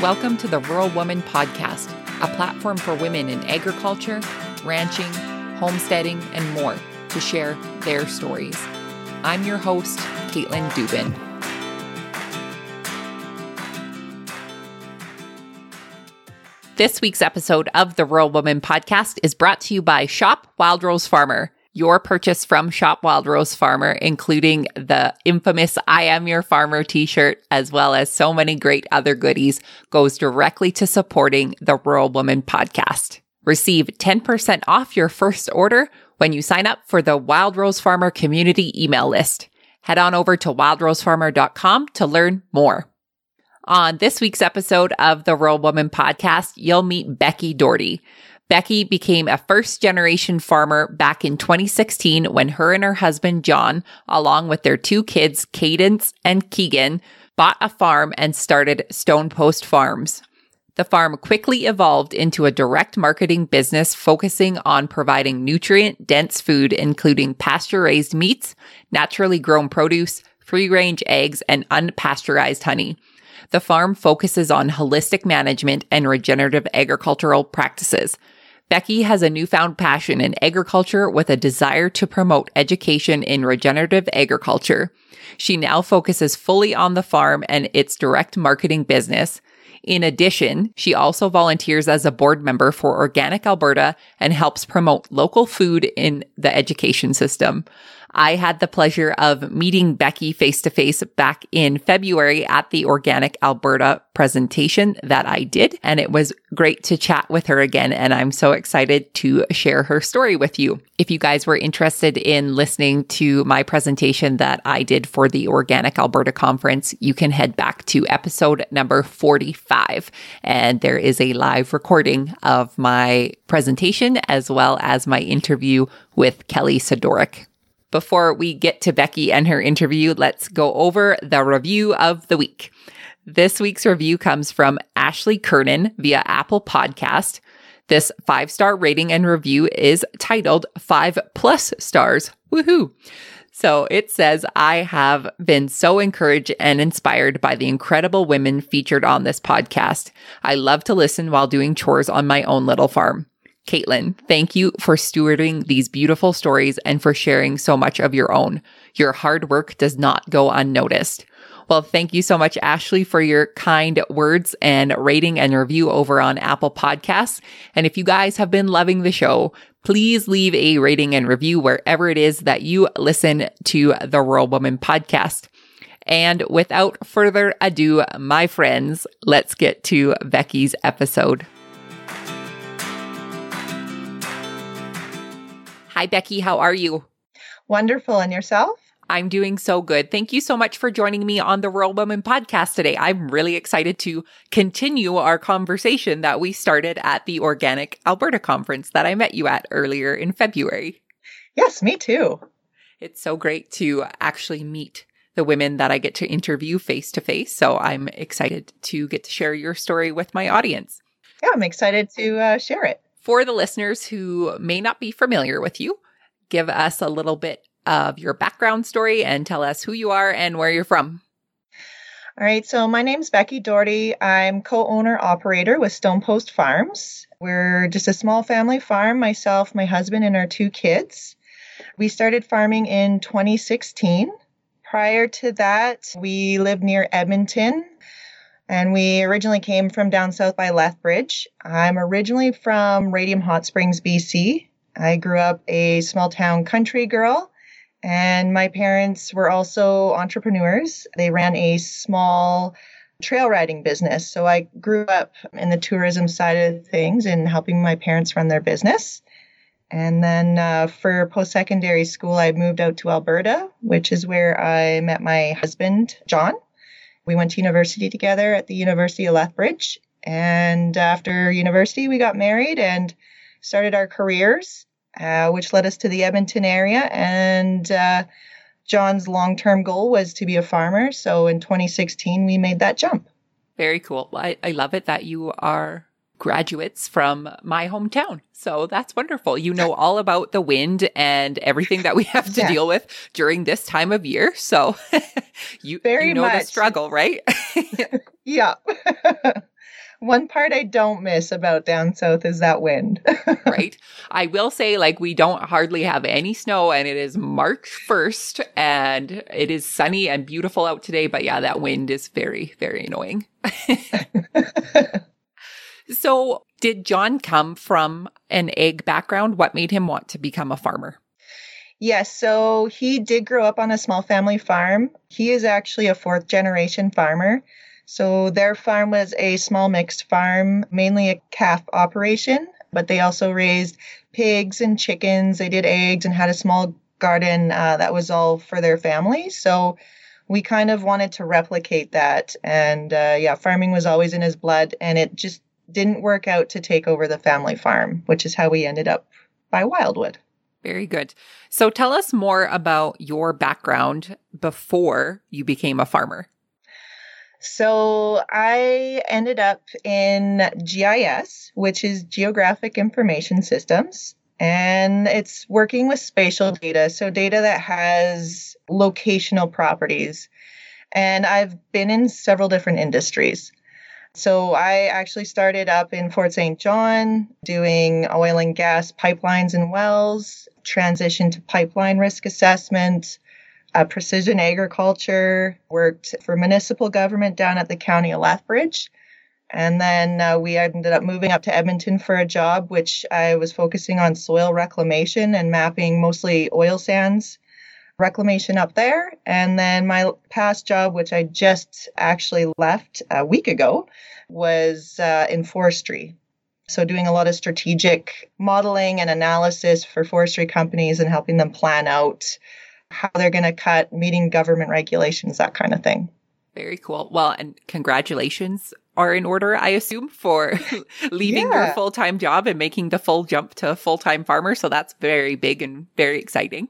Welcome to the Rural Woman Podcast, a platform for women in agriculture, ranching, homesteading, and more to share their stories. I'm your host, Caitlin Dubin. This week's episode of the Rural Woman Podcast is brought to you by Shop Wild Rose Farmer. Your purchase from Shop Wild Rose Farmer, including the infamous I Am Your Farmer t shirt, as well as so many great other goodies, goes directly to supporting the Rural Woman podcast. Receive 10% off your first order when you sign up for the Wild Rose Farmer community email list. Head on over to wildrosefarmer.com to learn more. On this week's episode of the Rural Woman podcast, you'll meet Becky Doherty. Becky became a first generation farmer back in 2016 when her and her husband John, along with their two kids, Cadence and Keagan, bought a farm and started Stonepost Farms. The farm quickly evolved into a direct marketing business focusing on providing nutrient dense food, including pasture raised meats, naturally grown produce, free range eggs, and unpasteurized honey. The farm focuses on holistic management and regenerative agricultural practices. Becky has a newfound passion in agriculture with a desire to promote education in regenerative agriculture. She now focuses fully on the farm and its direct marketing business. In addition, she also volunteers as a board member for Organic Alberta and helps promote local food in the education system. I had the pleasure of meeting Becky face to face back in February at the Organic Alberta presentation that I did. And it was great to chat with her again. And I'm so excited to share her story with you. If you guys were interested in listening to my presentation that I did for the Organic Alberta conference, you can head back to episode number 45. And there is a live recording of my presentation as well as my interview with Kelly Sidoric. Before we get to Becky and her interview, let's go over the review of the week. This week's review comes from Ashley Kernan via Apple Podcast. This five star rating and review is titled Five Plus Stars. Woohoo! So it says, I have been so encouraged and inspired by the incredible women featured on this podcast. I love to listen while doing chores on my own little farm. Caitlin, thank you for stewarding these beautiful stories and for sharing so much of your own. Your hard work does not go unnoticed. Well, thank you so much, Ashley, for your kind words and rating and review over on Apple Podcasts. And if you guys have been loving the show, please leave a rating and review wherever it is that you listen to the Rural Woman podcast. And without further ado, my friends, let's get to Becky's episode. Hi, Becky. How are you? Wonderful. And yourself? I'm doing so good. Thank you so much for joining me on the Rural Woman podcast today. I'm really excited to continue our conversation that we started at the Organic Alberta conference that I met you at earlier in February. Yes, me too. It's so great to actually meet the women that I get to interview face to face. So I'm excited to get to share your story with my audience. Yeah, I'm excited to uh, share it. For the listeners who may not be familiar with you, give us a little bit of your background story and tell us who you are and where you're from. All right, so my name's Becky Doherty. I'm co owner operator with Stonepost Farms. We're just a small family farm, myself, my husband, and our two kids. We started farming in 2016. Prior to that, we lived near Edmonton, and we originally came from down south by Lethbridge. I'm originally from Radium Hot Springs, BC. I grew up a small town country girl, and my parents were also entrepreneurs. They ran a small trail riding business. So I grew up in the tourism side of things and helping my parents run their business. And then uh, for post secondary school, I moved out to Alberta, which is where I met my husband, John. We went to university together at the University of Lethbridge. And after university, we got married and started our careers, uh, which led us to the Edmonton area. And uh, John's long term goal was to be a farmer. So in 2016, we made that jump. Very cool. I, I love it that you are graduates from my hometown. So that's wonderful. You know all about the wind and everything that we have to yeah. deal with during this time of year. So you, Very you know much. the struggle, right? yeah. One part I don't miss about down south is that wind. right. I will say, like, we don't hardly have any snow, and it is March 1st, and it is sunny and beautiful out today. But yeah, that wind is very, very annoying. So, did John come from an ag background? What made him want to become a farmer? Yes, so he did grow up on a small family farm. He is actually a fourth generation farmer. So their farm was a small mixed farm, mainly a calf operation, but they also raised pigs and chickens. They did eggs and had a small garden uh, that was all for their family. So we kind of wanted to replicate that. And uh, yeah, farming was always in his blood, and it just didn't work out to take over the family farm, which is how we ended up by Wildwood. Very good. So tell us more about your background before you became a farmer. So I ended up in GIS, which is Geographic Information Systems, and it's working with spatial data, so data that has locational properties. And I've been in several different industries. So I actually started up in Fort St. John doing oil and gas pipelines and wells, transitioned to pipeline risk assessment, uh, precision agriculture, worked for municipal government down at the county of Lethbridge. And then uh, we ended up moving up to Edmonton for a job, which I was focusing on soil reclamation and mapping mostly oil sands reclamation up there. And then my past job, which I just actually left a week ago, was uh, in forestry. So, doing a lot of strategic modeling and analysis for forestry companies and helping them plan out how they're going to cut, meeting government regulations, that kind of thing. Very cool. Well, and congratulations are in order, I assume, for leaving yeah. your full time job and making the full jump to full time farmer. So, that's very big and very exciting.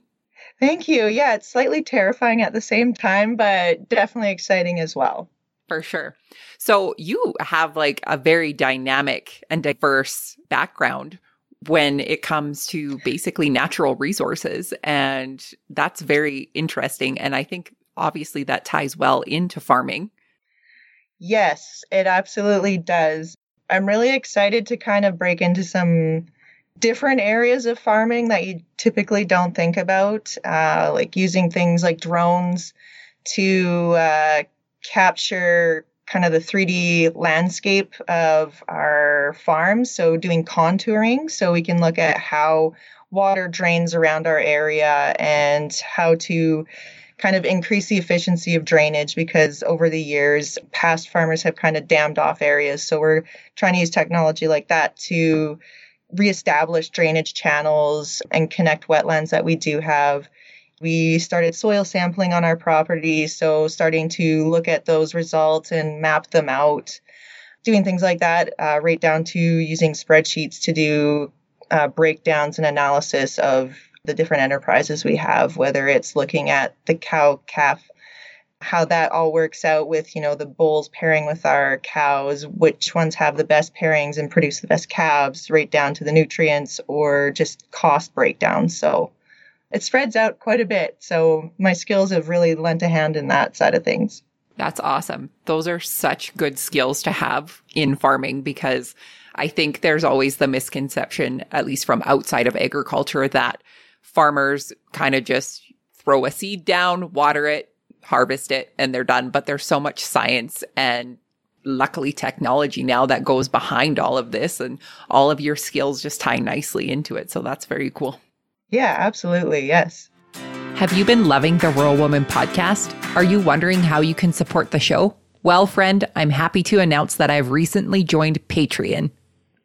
Thank you. Yeah, it's slightly terrifying at the same time, but definitely exciting as well. For sure. So you have like a very dynamic and diverse background when it comes to basically natural resources. And that's very interesting. And I think obviously that ties well into farming. Yes, it absolutely does. I'm really excited to kind of break into some different areas of farming that you typically don't think about, uh, like using things like drones to uh, capture kind of the 3D landscape of our farms. So, doing contouring so we can look at how water drains around our area and how to kind of increase the efficiency of drainage because over the years, past farmers have kind of dammed off areas. So, we're trying to use technology like that to reestablish drainage channels and connect wetlands that we do have. We started soil sampling on our property, so starting to look at those results and map them out, doing things like that, uh, right down to using spreadsheets to do uh, breakdowns and analysis of the different enterprises we have, whether it's looking at the cow calf how that all works out with you know the bulls pairing with our cows which ones have the best pairings and produce the best calves right down to the nutrients or just cost breakdown. So it spreads out quite a bit. So my skills have really lent a hand in that side of things. That's awesome. Those are such good skills to have in farming because i think there's always the misconception at least from outside of agriculture that farmers kind of just throw a seed down water it harvest it and they're done. But there's so much science and luckily technology now that goes behind all of this and all of your skills just tie nicely into it. So that's very cool. Yeah, absolutely. Yes. Have you been loving the Rural Woman podcast? Are you wondering how you can support the show? Well, friend, I'm happy to announce that I've recently joined Patreon.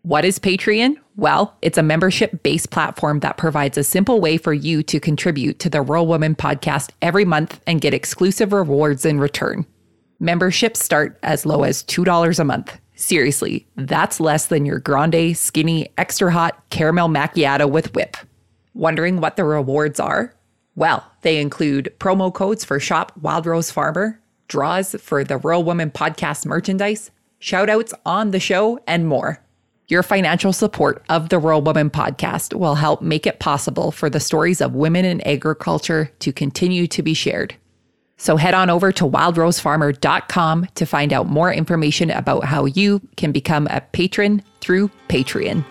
What is Patreon? Well, it's a membership based platform that provides a simple way for you to contribute to the Rural Woman podcast every month and get exclusive rewards in return. Memberships start as low as $2 a month. Seriously, that's less than your grande, skinny, extra hot caramel macchiato with whip. Wondering what the rewards are? Well, they include promo codes for Shop Wild Rose Farmer, draws for the Rural Woman podcast merchandise, shoutouts on the show, and more. Your financial support of the Rural Woman podcast will help make it possible for the stories of women in agriculture to continue to be shared. So head on over to wildrosefarmer.com to find out more information about how you can become a patron through Patreon.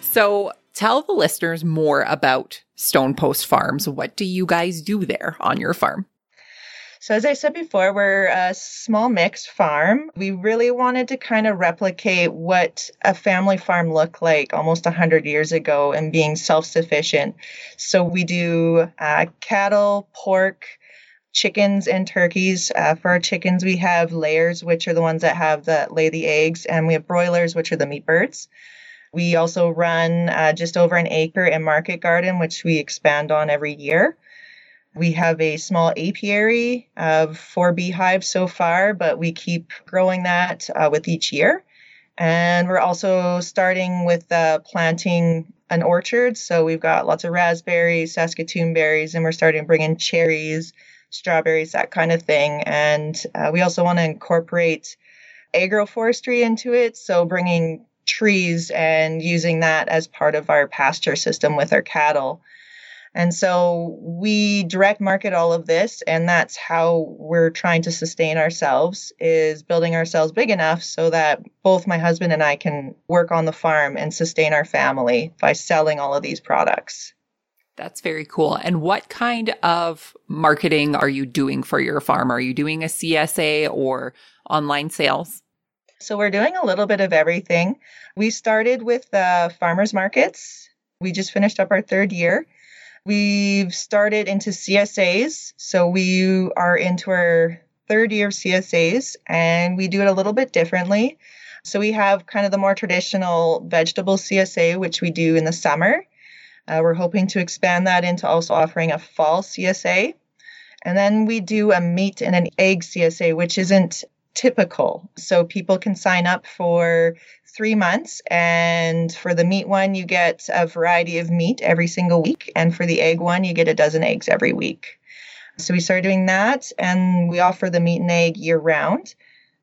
So tell the listeners more about Stonepost Farms. What do you guys do there on your farm? So, as I said before, we're a small mixed farm. We really wanted to kind of replicate what a family farm looked like almost 100 years ago and being self sufficient. So, we do uh, cattle, pork, chickens and turkeys. Uh, for our chickens, we have layers, which are the ones that have the lay the eggs, and we have broilers, which are the meat birds. We also run uh, just over an acre in market garden, which we expand on every year. We have a small apiary of four beehives so far, but we keep growing that uh, with each year. And we're also starting with uh, planting an orchard. So we've got lots of raspberries, Saskatoon berries, and we're starting to bring in cherries, strawberries, that kind of thing. And uh, we also want to incorporate agroforestry into it. So bringing trees and using that as part of our pasture system with our cattle. And so we direct market all of this and that's how we're trying to sustain ourselves is building ourselves big enough so that both my husband and I can work on the farm and sustain our family by selling all of these products. That's very cool. And what kind of marketing are you doing for your farm? Are you doing a CSA or online sales? So we're doing a little bit of everything. We started with the farmers markets. We just finished up our third year. We've started into CSAs. So we are into our third year of CSAs and we do it a little bit differently. So we have kind of the more traditional vegetable CSA, which we do in the summer. Uh, we're hoping to expand that into also offering a fall CSA. And then we do a meat and an egg CSA, which isn't typical. So people can sign up for three months. And for the meat one, you get a variety of meat every single week. And for the egg one, you get a dozen eggs every week. So we started doing that and we offer the meat and egg year round.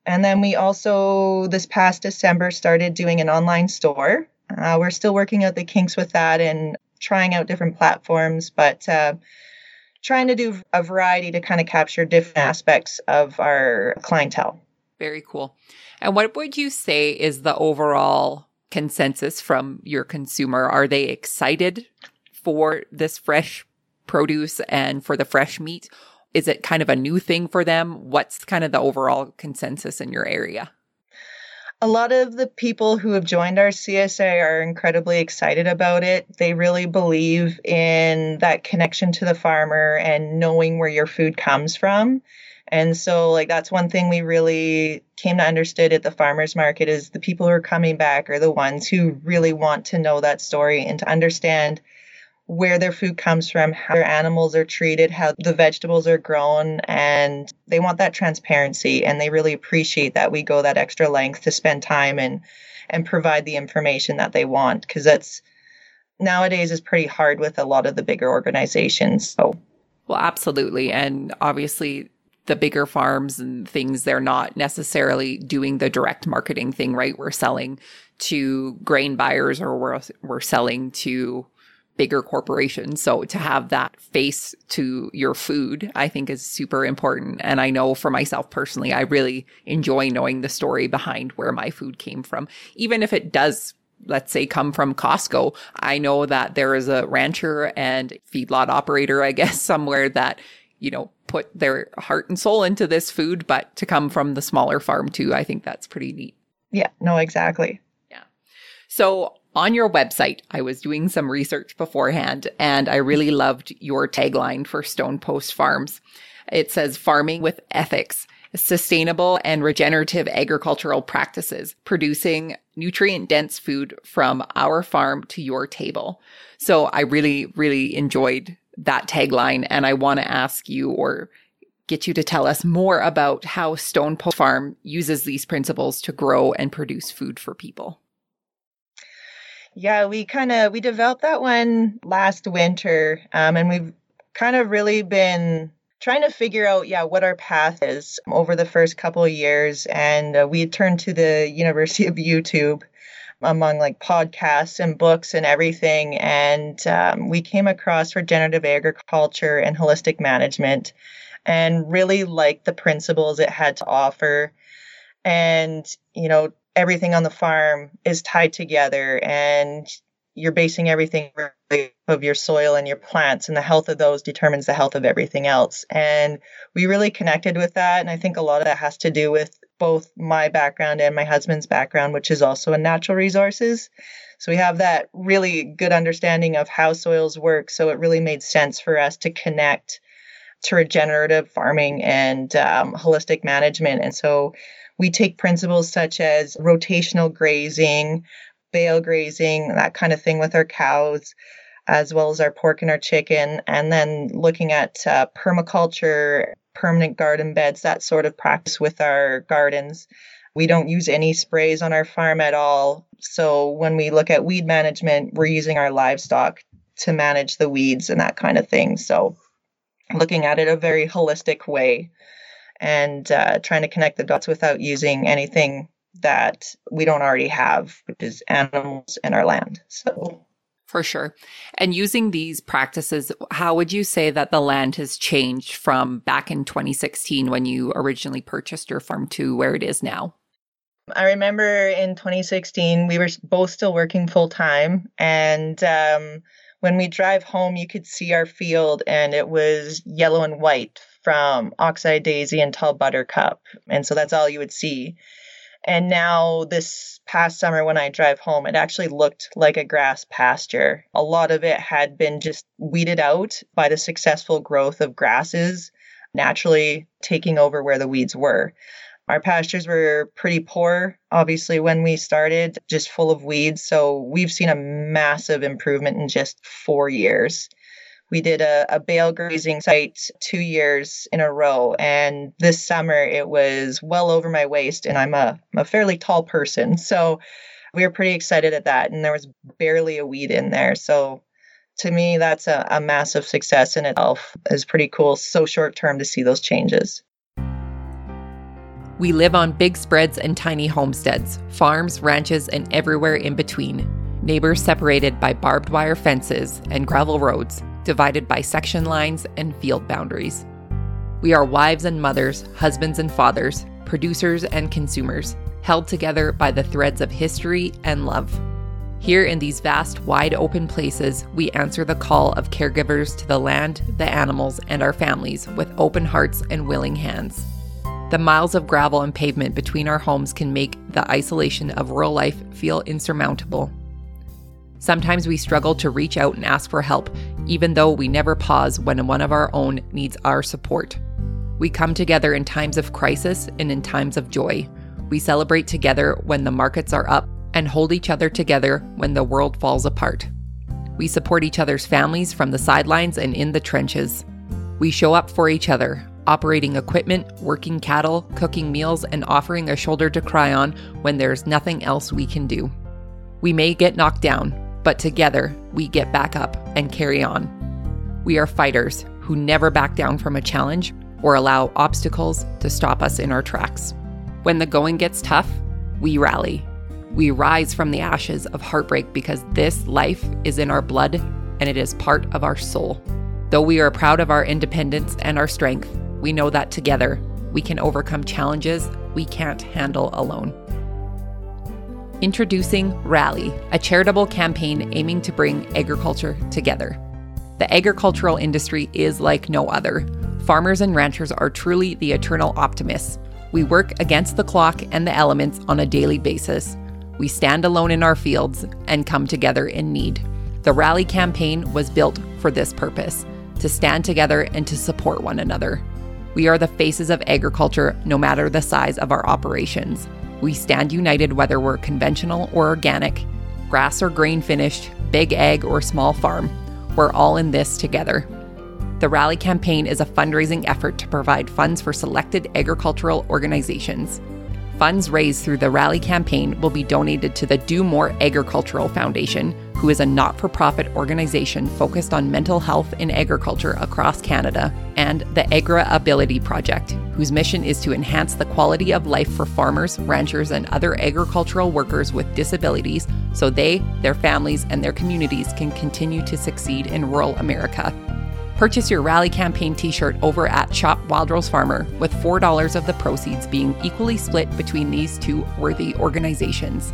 And then we also, this past December, started doing an online store. Uh, we're still working out the kinks with that and trying out different platforms, but uh, trying to do a variety to kind of capture different aspects of our clientele. Very cool. And what would you say is the overall consensus from your consumer? Are they excited for this fresh produce and for the fresh meat? Is it kind of a new thing for them? What's kind of the overall consensus in your area? A lot of the people who have joined our CSA are incredibly excited about it. They really believe in that connection to the farmer and knowing where your food comes from. And so like that's one thing we really came to understand at the farmers market is the people who are coming back are the ones who really want to know that story and to understand where their food comes from, how their animals are treated, how the vegetables are grown, and they want that transparency and they really appreciate that we go that extra length to spend time and and provide the information that they want because that's nowadays is pretty hard with a lot of the bigger organizations. So well, absolutely. And obviously the bigger farms and things, they're not necessarily doing the direct marketing thing, right? We're selling to grain buyers or we're, we're selling to bigger corporations. So to have that face to your food, I think is super important. And I know for myself personally, I really enjoy knowing the story behind where my food came from, even if it does let's say come from Costco. I know that there is a rancher and feedlot operator, I guess, somewhere that, you know, put their heart and soul into this food, but to come from the smaller farm too, I think that's pretty neat. Yeah, no, exactly. Yeah. So on your website, I was doing some research beforehand and I really loved your tagline for Stonepost Farms. It says farming with ethics, sustainable and regenerative agricultural practices, producing nutrient dense food from our farm to your table. So I really, really enjoyed that tagline. And I want to ask you or get you to tell us more about how Stonepost Farm uses these principles to grow and produce food for people. Yeah, we kind of we developed that one last winter, um, and we've kind of really been trying to figure out yeah what our path is over the first couple of years and uh, we turned to the university of youtube among like podcasts and books and everything. And um, we came across regenerative agriculture and holistic management and really liked the principles it had to offer. And, you know, everything on the farm is tied together and you're basing everything of your soil and your plants and the health of those determines the health of everything else. And we really connected with that and i think a lot of that has to do with both my background and my husband's background which is also in natural resources. So we have that really good understanding of how soils work so it really made sense for us to connect to regenerative farming and um, holistic management and so we take principles such as rotational grazing bale grazing, that kind of thing with our cows, as well as our pork and our chicken. And then looking at uh, permaculture, permanent garden beds, that sort of practice with our gardens. We don't use any sprays on our farm at all. So when we look at weed management, we're using our livestock to manage the weeds and that kind of thing. So looking at it a very holistic way and uh, trying to connect the dots without using anything that we don't already have, which is animals in our land. So for sure. And using these practices, how would you say that the land has changed from back in 2016 when you originally purchased your farm to where it is now? I remember in 2016, we were both still working full time. And um, when we drive home, you could see our field and it was yellow and white from oxeye daisy and tall buttercup. And so that's all you would see. And now, this past summer, when I drive home, it actually looked like a grass pasture. A lot of it had been just weeded out by the successful growth of grasses naturally taking over where the weeds were. Our pastures were pretty poor, obviously, when we started, just full of weeds. So we've seen a massive improvement in just four years. We did a, a bale grazing site two years in a row. And this summer it was well over my waist, and I'm a, I'm a fairly tall person. So we were pretty excited at that. And there was barely a weed in there. So to me, that's a, a massive success in itself. It's pretty cool, so short term to see those changes. We live on big spreads and tiny homesteads, farms, ranches, and everywhere in between. Neighbors separated by barbed wire fences and gravel roads divided by section lines and field boundaries. We are wives and mothers, husbands and fathers, producers and consumers, held together by the threads of history and love. Here in these vast, wide open places, we answer the call of caregivers to the land, the animals, and our families with open hearts and willing hands. The miles of gravel and pavement between our homes can make the isolation of rural life feel insurmountable. Sometimes we struggle to reach out and ask for help, even though we never pause when one of our own needs our support. We come together in times of crisis and in times of joy. We celebrate together when the markets are up and hold each other together when the world falls apart. We support each other's families from the sidelines and in the trenches. We show up for each other, operating equipment, working cattle, cooking meals, and offering a shoulder to cry on when there's nothing else we can do. We may get knocked down, but together we get back up and carry on. We are fighters who never back down from a challenge or allow obstacles to stop us in our tracks. When the going gets tough, we rally. We rise from the ashes of heartbreak because this life is in our blood and it is part of our soul. Though we are proud of our independence and our strength, we know that together we can overcome challenges we can't handle alone. Introducing Rally, a charitable campaign aiming to bring agriculture together. The agricultural industry is like no other. Farmers and ranchers are truly the eternal optimists. We work against the clock and the elements on a daily basis. We stand alone in our fields and come together in need. The Rally campaign was built for this purpose to stand together and to support one another. We are the faces of agriculture no matter the size of our operations. We stand united whether we're conventional or organic, grass or grain finished, big ag or small farm. We're all in this together. The Rally campaign is a fundraising effort to provide funds for selected agricultural organizations. Funds raised through the Rally campaign will be donated to the Do More Agricultural Foundation, who is a not for profit organization focused on mental health in agriculture across Canada, and the AgrAbility Project, whose mission is to enhance the quality of life for farmers, ranchers, and other agricultural workers with disabilities so they, their families, and their communities can continue to succeed in rural America. Purchase your Rally Campaign t shirt over at Shop Wild Rose Farmer, with $4 of the proceeds being equally split between these two worthy organizations.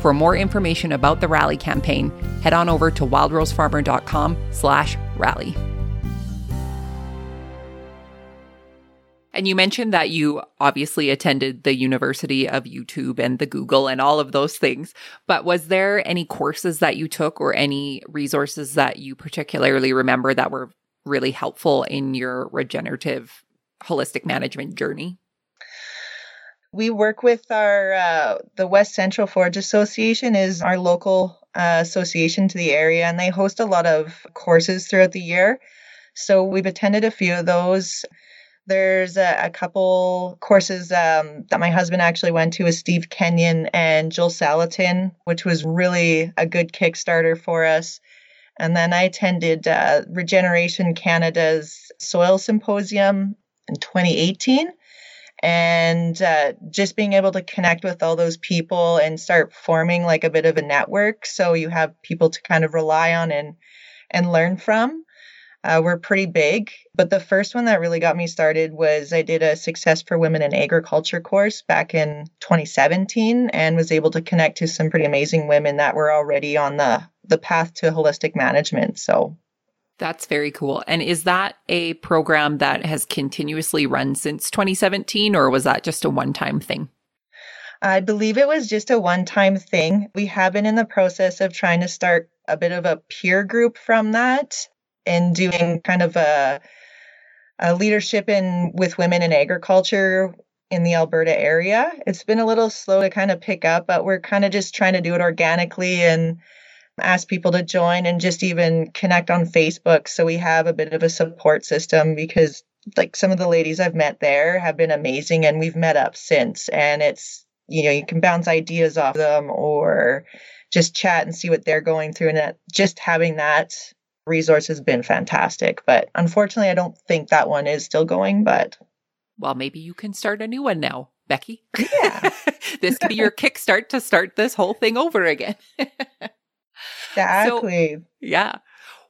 For more information about the Rally campaign, head on over to wildrosefarmer.com slash rally. And you mentioned that you obviously attended the University of YouTube and the Google and all of those things. But was there any courses that you took or any resources that you particularly remember that were really helpful in your regenerative holistic management journey? We work with our uh, the West Central Forage Association is our local uh, association to the area, and they host a lot of courses throughout the year. So we've attended a few of those. There's a, a couple courses um, that my husband actually went to with Steve Kenyon and Joel Salatin, which was really a good Kickstarter for us. And then I attended uh, Regeneration Canada's Soil Symposium in 2018. And uh, just being able to connect with all those people and start forming like a bit of a network so you have people to kind of rely on and and learn from. Uh, we're pretty big, but the first one that really got me started was I did a Success for Women in Agriculture course back in 2017 and was able to connect to some pretty amazing women that were already on the the path to holistic management. So that's very cool. And is that a program that has continuously run since 2017 or was that just a one-time thing? I believe it was just a one time thing. We have been in the process of trying to start a bit of a peer group from that and doing kind of a, a leadership in with women in agriculture in the Alberta area. It's been a little slow to kind of pick up, but we're kind of just trying to do it organically and ask people to join and just even connect on Facebook. So we have a bit of a support system because like some of the ladies I've met there have been amazing and we've met up since and it's you know you can bounce ideas off them or just chat and see what they're going through and that, just having that resource has been fantastic. But unfortunately, I don't think that one is still going. But well, maybe you can start a new one now, Becky. Yeah, this could be your kickstart to start this whole thing over again. exactly. So, yeah.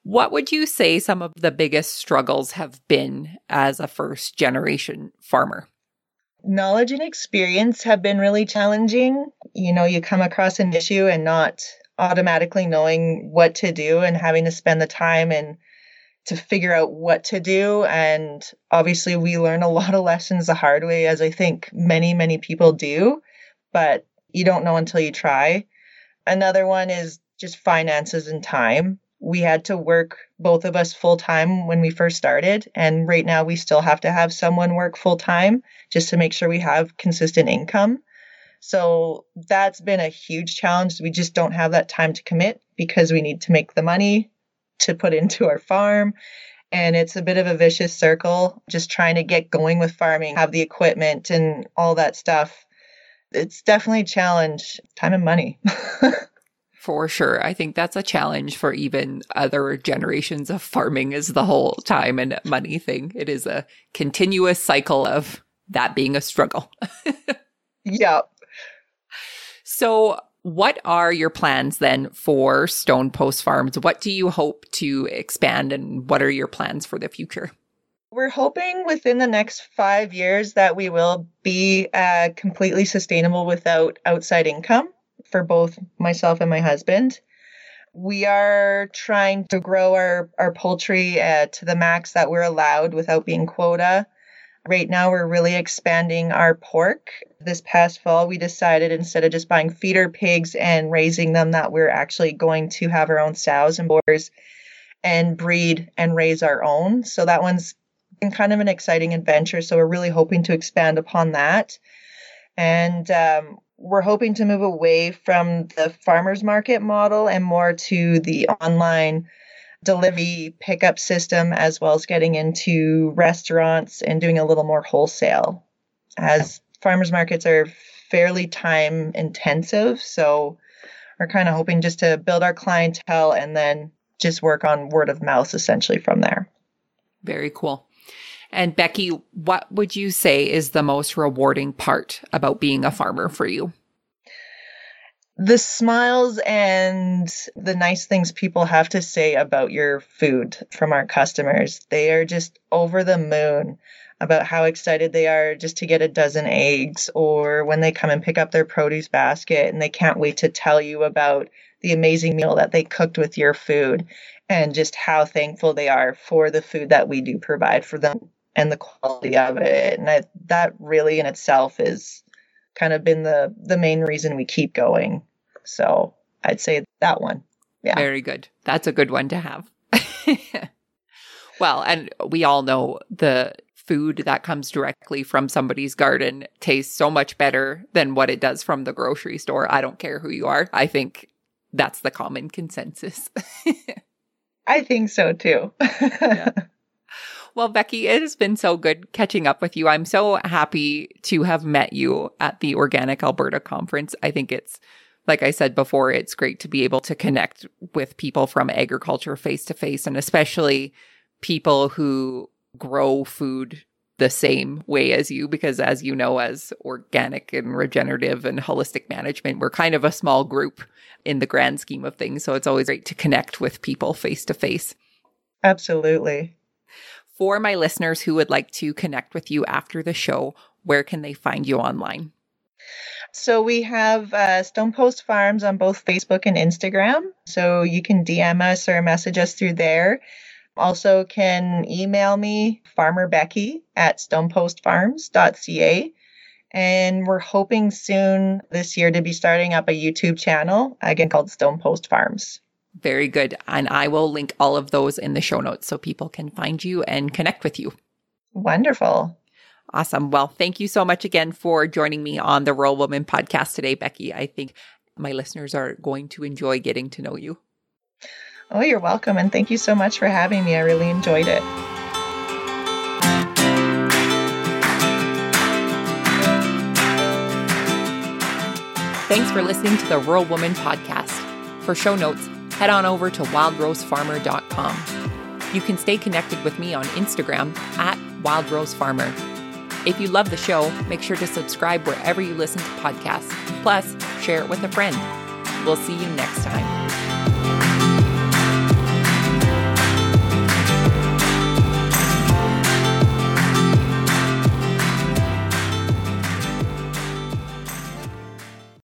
What would you say some of the biggest struggles have been as a first generation farmer? Knowledge and experience have been really challenging. You know, you come across an issue and not automatically knowing what to do and having to spend the time and to figure out what to do. And obviously, we learn a lot of lessons the hard way, as I think many, many people do, but you don't know until you try. Another one is just finances and time. We had to work both of us full time when we first started. And right now, we still have to have someone work full time just to make sure we have consistent income. So that's been a huge challenge. We just don't have that time to commit because we need to make the money to put into our farm. And it's a bit of a vicious circle, just trying to get going with farming, have the equipment and all that stuff. It's definitely a challenge, time and money. for sure. I think that's a challenge for even other generations of farming is the whole time and money thing. It is a continuous cycle of that being a struggle. yep. So, what are your plans then for Stonepost Farms? What do you hope to expand and what are your plans for the future? We're hoping within the next five years that we will be uh, completely sustainable without outside income for both myself and my husband. We are trying to grow our, our poultry uh, to the max that we're allowed without being quota. Right now, we're really expanding our pork. This past fall, we decided instead of just buying feeder pigs and raising them, that we're actually going to have our own sows and boars and breed and raise our own. So that one's been kind of an exciting adventure. So we're really hoping to expand upon that. And um, we're hoping to move away from the farmers market model and more to the online delivery pickup system as well as getting into restaurants and doing a little more wholesale. As farmers markets are fairly time intensive so we're kind of hoping just to build our clientele and then just work on word of mouth essentially from there. Very cool And Becky, what would you say is the most rewarding part about being a farmer for you? the smiles and the nice things people have to say about your food from our customers. They are just over the moon about how excited they are just to get a dozen eggs or when they come and pick up their produce basket and they can't wait to tell you about the amazing meal that they cooked with your food and just how thankful they are for the food that we do provide for them and the quality of it. And I, that really in itself is kind of been the the main reason we keep going. So I'd say that one. Yeah. Very good. That's a good one to have. well, and we all know the food that comes directly from somebody's garden tastes so much better than what it does from the grocery store. I don't care who you are. I think that's the common consensus. I think so too. yeah. Well, Becky, it has been so good catching up with you. I'm so happy to have met you at the Organic Alberta conference. I think it's, like I said before, it's great to be able to connect with people from agriculture face to face, and especially people who grow food the same way as you because as you know as organic and regenerative and holistic management we're kind of a small group in the grand scheme of things so it's always great to connect with people face to face absolutely for my listeners who would like to connect with you after the show, where can they find you online? So we have uh, Stonepost Farms on both Facebook and Instagram. So you can DM us or message us through there. Also can email me, farmerbecky at stonepostfarms.ca. And we're hoping soon this year to be starting up a YouTube channel, again called Stonepost Farms. Very good. And I will link all of those in the show notes so people can find you and connect with you. Wonderful. Awesome. Well, thank you so much again for joining me on the Rural Woman podcast today, Becky. I think my listeners are going to enjoy getting to know you. Oh, you're welcome. And thank you so much for having me. I really enjoyed it. Thanks for listening to the Rural Woman podcast. For show notes, head on over to wildrosefarmer.com. You can stay connected with me on Instagram at wildrosefarmer. If you love the show, make sure to subscribe wherever you listen to podcasts. Plus, share it with a friend. We'll see you next time.